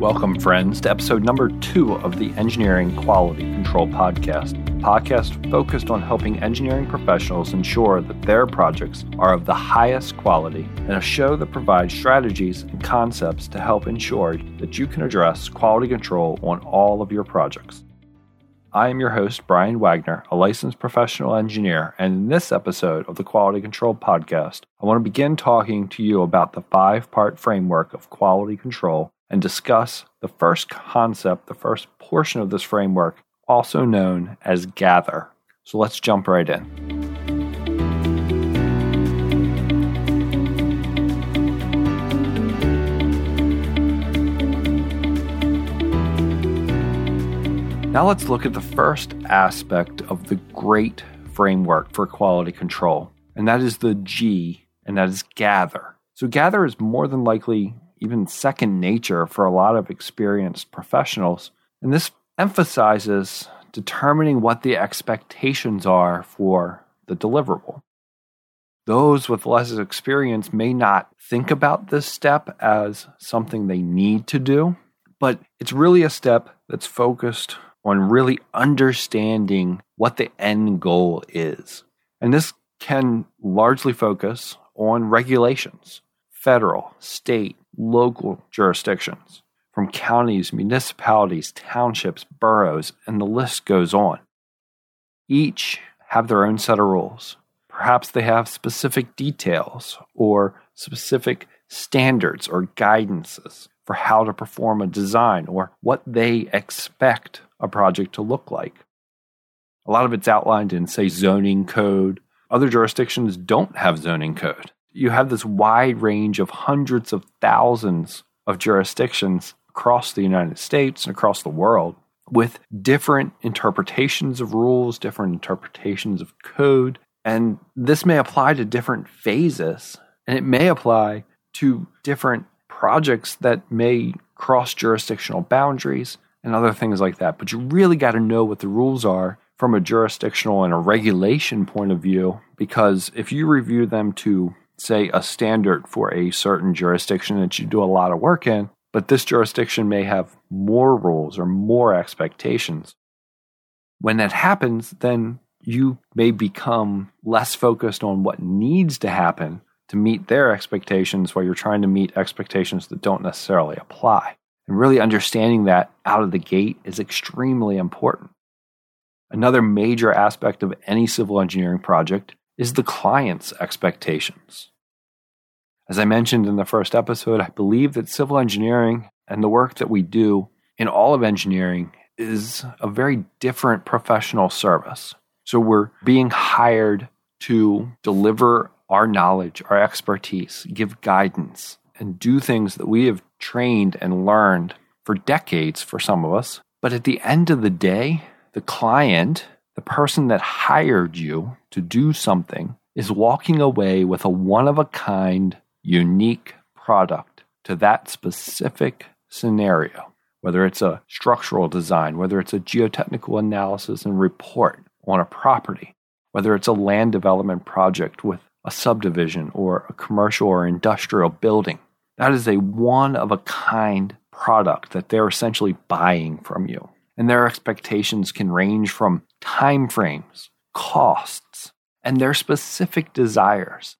Welcome, friends, to episode number two of the Engineering Quality Control Podcast. Podcast focused on helping engineering professionals ensure that their projects are of the highest quality, and a show that provides strategies and concepts to help ensure that you can address quality control on all of your projects. I am your host, Brian Wagner, a licensed professional engineer, and in this episode of the Quality Control Podcast, I want to begin talking to you about the five part framework of quality control and discuss the first concept, the first portion of this framework, also known as gather. So let's jump right in. Now let's look at the first aspect of the great framework for quality control, and that is the G, and that is gather. So, gather is more than likely even second nature for a lot of experienced professionals. And this emphasizes determining what the expectations are for the deliverable. Those with less experience may not think about this step as something they need to do, but it's really a step that's focused on really understanding what the end goal is. And this can largely focus on regulations, federal, state, local jurisdictions, from counties, municipalities, townships, boroughs, and the list goes on. Each have their own set of rules. Perhaps they have specific details or specific standards or guidances for how to perform a design or what they expect a project to look like. A lot of it's outlined in, say, zoning code. Other jurisdictions don't have zoning code you have this wide range of hundreds of thousands of jurisdictions across the United States and across the world with different interpretations of rules, different interpretations of code. And this may apply to different phases, and it may apply to different projects that may cross jurisdictional boundaries and other things like that. But you really got to know what the rules are from a jurisdictional and a regulation point of view, because if you review them to say, a standard for a certain jurisdiction that you do a lot of work in, but this jurisdiction may have more rules or more expectations. When that happens, then you may become less focused on what needs to happen to meet their expectations while you're trying to meet expectations that don't necessarily apply. And really understanding that out of the gate is extremely important. Another major aspect of any civil engineering project is the client's expectations. As I mentioned in the first episode, I believe that civil engineering and the work that we do in all of engineering is a very different professional service. So we're being hired to deliver our knowledge, our expertise, give guidance, and do things that we have trained and learned for decades for some of us. But at the end of the day, the client the person that hired you to do something is walking away with a one of a kind, unique product to that specific scenario, whether it's a structural design, whether it's a geotechnical analysis and report on a property, whether it's a land development project with a subdivision or a commercial or industrial building. That is a one of a kind product that they're essentially buying from you and their expectations can range from timeframes, costs, and their specific desires.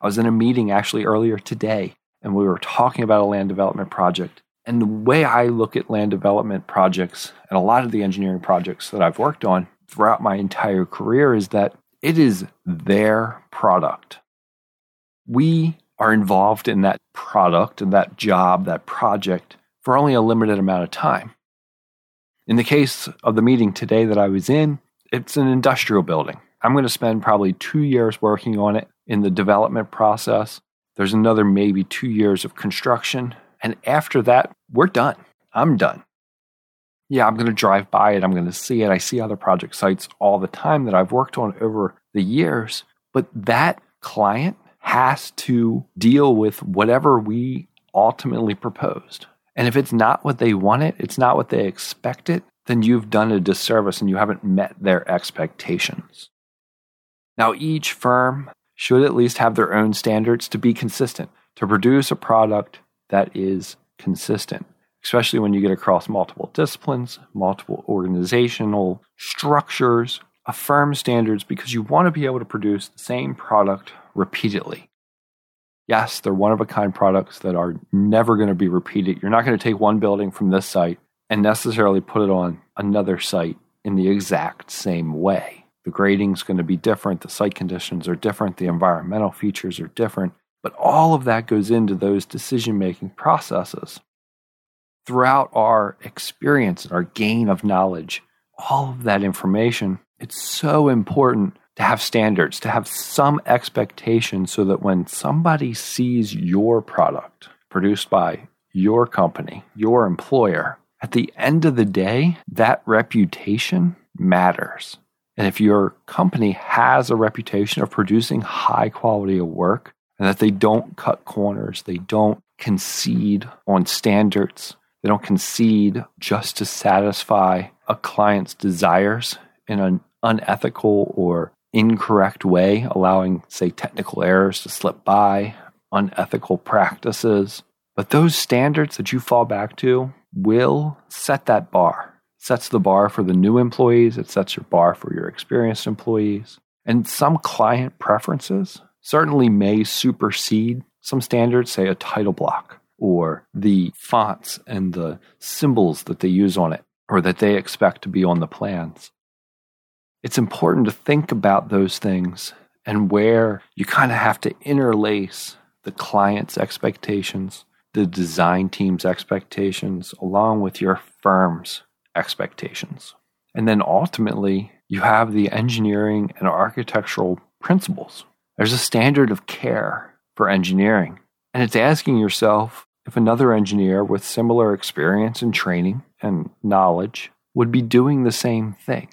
I was in a meeting actually earlier today, and we were talking about a land development project. And the way I look at land development projects and a lot of the engineering projects that I've worked on throughout my entire career is that it is their product. We are involved in that product and that job, that project for only a limited amount of time. In the case of the meeting today that I was in, it's an industrial building. I'm going to spend probably two years working on it in the development process. There's another maybe two years of construction. And after that, we're done. I'm done. Yeah, I'm going to drive by it. I'm going to see it. I see other project sites all the time that I've worked on over the years. But that client has to deal with whatever we ultimately proposed. And if it's not what they want it, it's not what they expect it, then you've done a disservice and you haven't met their expectations. Now, each firm should at least have their own standards to be consistent, to produce a product that is consistent. especially when you get across multiple disciplines, multiple organizational structures, affirm standards because you want to be able to produce the same product repeatedly. Yes, they're one of a kind products that are never going to be repeated. You're not going to take one building from this site and necessarily put it on another site in the exact same way. The grading is going to be different, the site conditions are different, the environmental features are different, but all of that goes into those decision making processes. Throughout our experience and our gain of knowledge, all of that information, it's so important to have standards, to have some expectation so that when somebody sees your product produced by your company, your employer, at the end of the day, that reputation matters. And if your company has a reputation of producing high quality of work and that they don't cut corners, they don't concede on standards, they don't concede just to satisfy a client's desires in an unethical or incorrect way, allowing, say, technical errors to slip by, unethical practices. But those standards that you fall back to will set that bar. Sets the bar for the new employees, it sets your bar for your experienced employees. And some client preferences certainly may supersede some standards, say a title block or the fonts and the symbols that they use on it or that they expect to be on the plans it's important to think about those things and where you kind of have to interlace the client's expectations, the design team's expectations, along with your firm's expectations. And then ultimately, you have the engineering and architectural principles. There's a standard of care for engineering. And it's asking yourself if another engineer with similar experience and training and knowledge would be doing the same thing.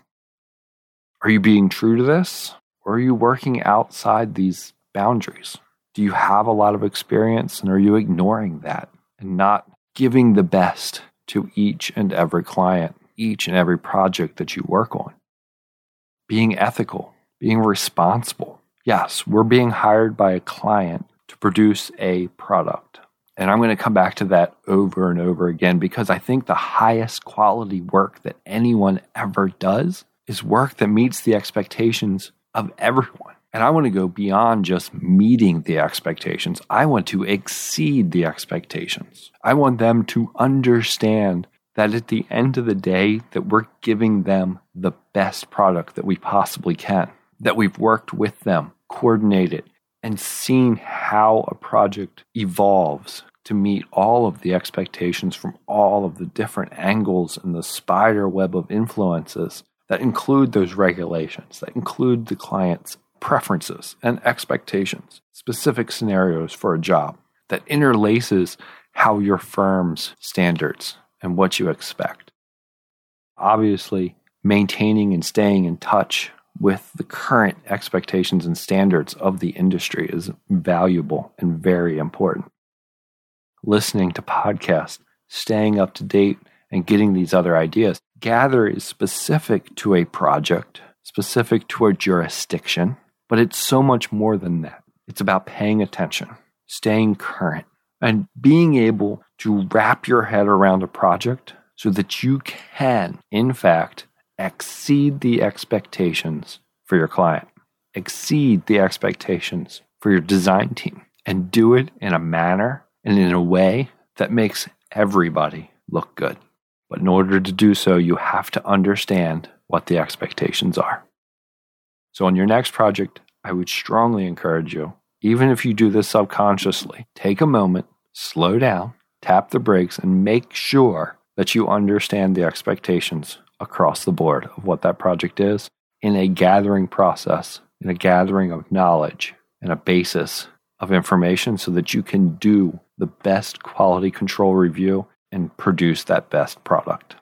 Are you being true to this? Or are you working outside these boundaries? Do you have a lot of experience and are you ignoring that and not giving the best to each and every client, each and every project that you work on? Being ethical, being responsible. Yes, we're being hired by a client to produce a product. And I'm going to come back to that over and over again because I think the highest quality work that anyone ever does is work that meets the expectations of everyone. And I want to go beyond just meeting the expectations. I want to exceed the expectations. I want them to understand that at the end of the day that we're giving them the best product that we possibly can. That we've worked with them, coordinated, and seen how a project evolves to meet all of the expectations from all of the different angles and the spider web of influences that include those regulations, that include the client's preferences and expectations, specific scenarios for a job, that interlaces how your firm's standards and what you expect. Obviously, maintaining and staying in touch with the current expectations and standards of the industry is valuable and very important. Listening to podcasts, staying up to date, and getting these other ideas gather is specific to a project, specific to a jurisdiction, but it's so much more than that. It's about paying attention, staying current, and being able to wrap your head around a project so that you can, in fact, exceed the expectations for your client, exceed the expectations for your design team, and do it in a manner and in a way that makes everybody look good. But in order to do so, you have to understand what the expectations are. So, on your next project, I would strongly encourage you, even if you do this subconsciously, take a moment, slow down, tap the brakes, and make sure that you understand the expectations across the board of what that project is in a gathering process, in a gathering of knowledge and a basis of information so that you can do the best quality control review and produce that best product.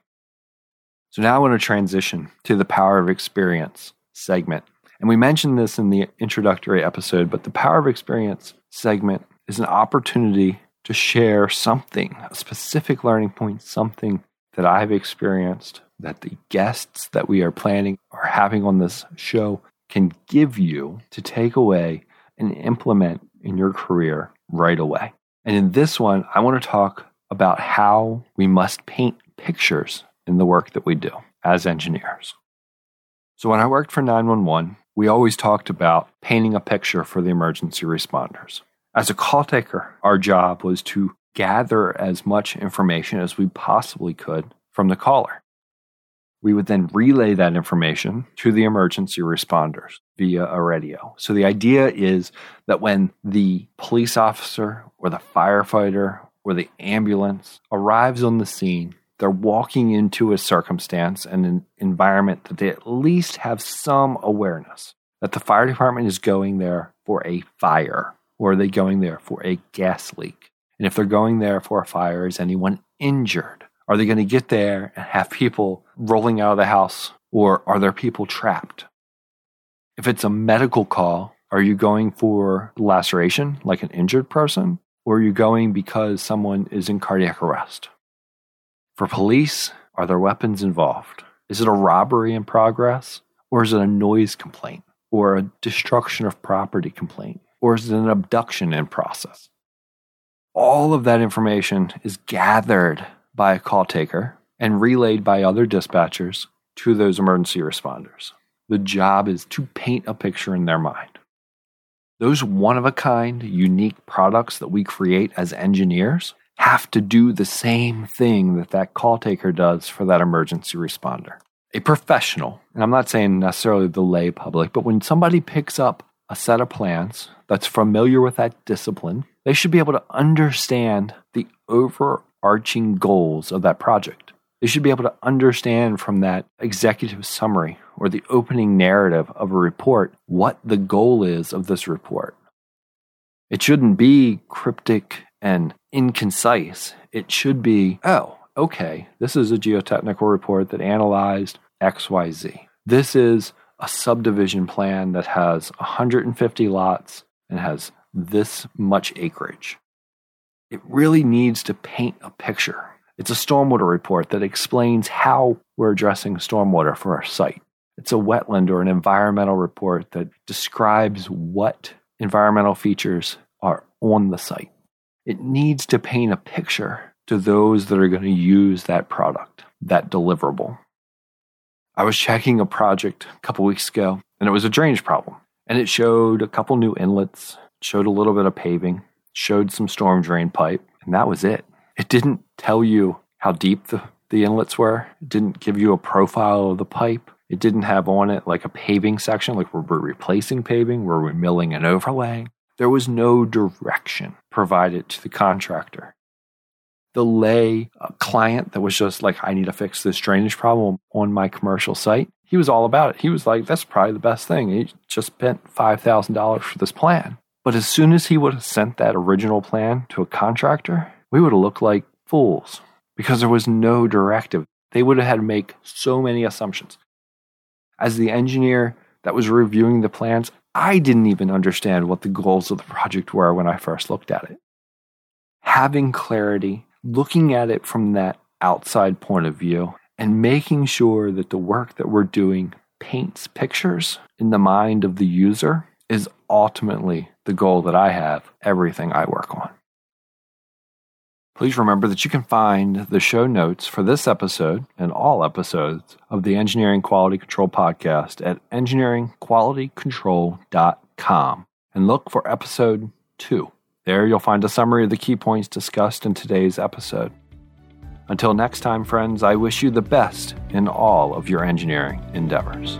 So now I want to transition to the power of experience segment. And we mentioned this in the introductory episode, but the power of experience segment is an opportunity to share something, a specific learning point, something that I've experienced that the guests that we are planning or having on this show can give you to take away and implement in your career right away. And in this one, I want to talk about how we must paint pictures in the work that we do as engineers. So, when I worked for 911, we always talked about painting a picture for the emergency responders. As a call taker, our job was to gather as much information as we possibly could from the caller. We would then relay that information to the emergency responders via a radio. So the idea is that when the police officer or the firefighter or the ambulance arrives on the scene, they're walking into a circumstance and an environment that they at least have some awareness that the fire department is going there for a fire or are they going there for a gas leak? And if they're going there for a fire, is anyone injured? Are they going to get there and have people rolling out of the house or are there people trapped? If it's a medical call, are you going for laceration like an injured person? Or are you going because someone is in cardiac arrest? For police, are there weapons involved? Is it a robbery in progress? Or is it a noise complaint? Or a destruction of property complaint? Or is it an abduction in process? All of that information is gathered by a call taker and relayed by other dispatchers to those emergency responders. The job is to paint a picture in their mind. Those one of a kind, unique products that we create as engineers have to do the same thing that that call taker does for that emergency responder. A professional, and I'm not saying necessarily the lay public, but when somebody picks up a set of plans that's familiar with that discipline, they should be able to understand the overarching goals of that project. They should be able to understand from that executive summary or the opening narrative of a report what the goal is of this report. It shouldn't be cryptic and inconcise. It should be, oh, okay, this is a geotechnical report that analyzed XYZ. This is a subdivision plan that has 150 lots and has this much acreage. It really needs to paint a picture. It's a stormwater report that explains how we're addressing stormwater for our site. It's a wetland or an environmental report that describes what environmental features are on the site. It needs to paint a picture to those that are going to use that product, that deliverable. I was checking a project a couple weeks ago and it was a drainage problem. And it showed a couple new inlets, showed a little bit of paving, showed some storm drain pipe, and that was it. It didn't tell you how deep the, the inlets were, it didn't give you a profile of the pipe. It didn't have on it like a paving section, like were we replacing paving? Were we milling and overlaying? There was no direction provided to the contractor the lay a client that was just like, I need to fix this drainage problem on my commercial site, he was all about it. He was like, that's probably the best thing. He just spent $5,000 for this plan. But as soon as he would have sent that original plan to a contractor, we would have looked like fools because there was no directive. They would have had to make so many assumptions. As the engineer that was reviewing the plans, I didn't even understand what the goals of the project were when I first looked at it. Having clarity looking at it from that outside point of view and making sure that the work that we're doing paints pictures in the mind of the user is ultimately the goal that I have everything I work on. Please remember that you can find the show notes for this episode and all episodes of the Engineering Quality Control podcast at engineeringqualitycontrol.com and look for episode 2. There you'll find a summary of the key points discussed in today's episode. Until next time, friends, I wish you the best in all of your engineering endeavors.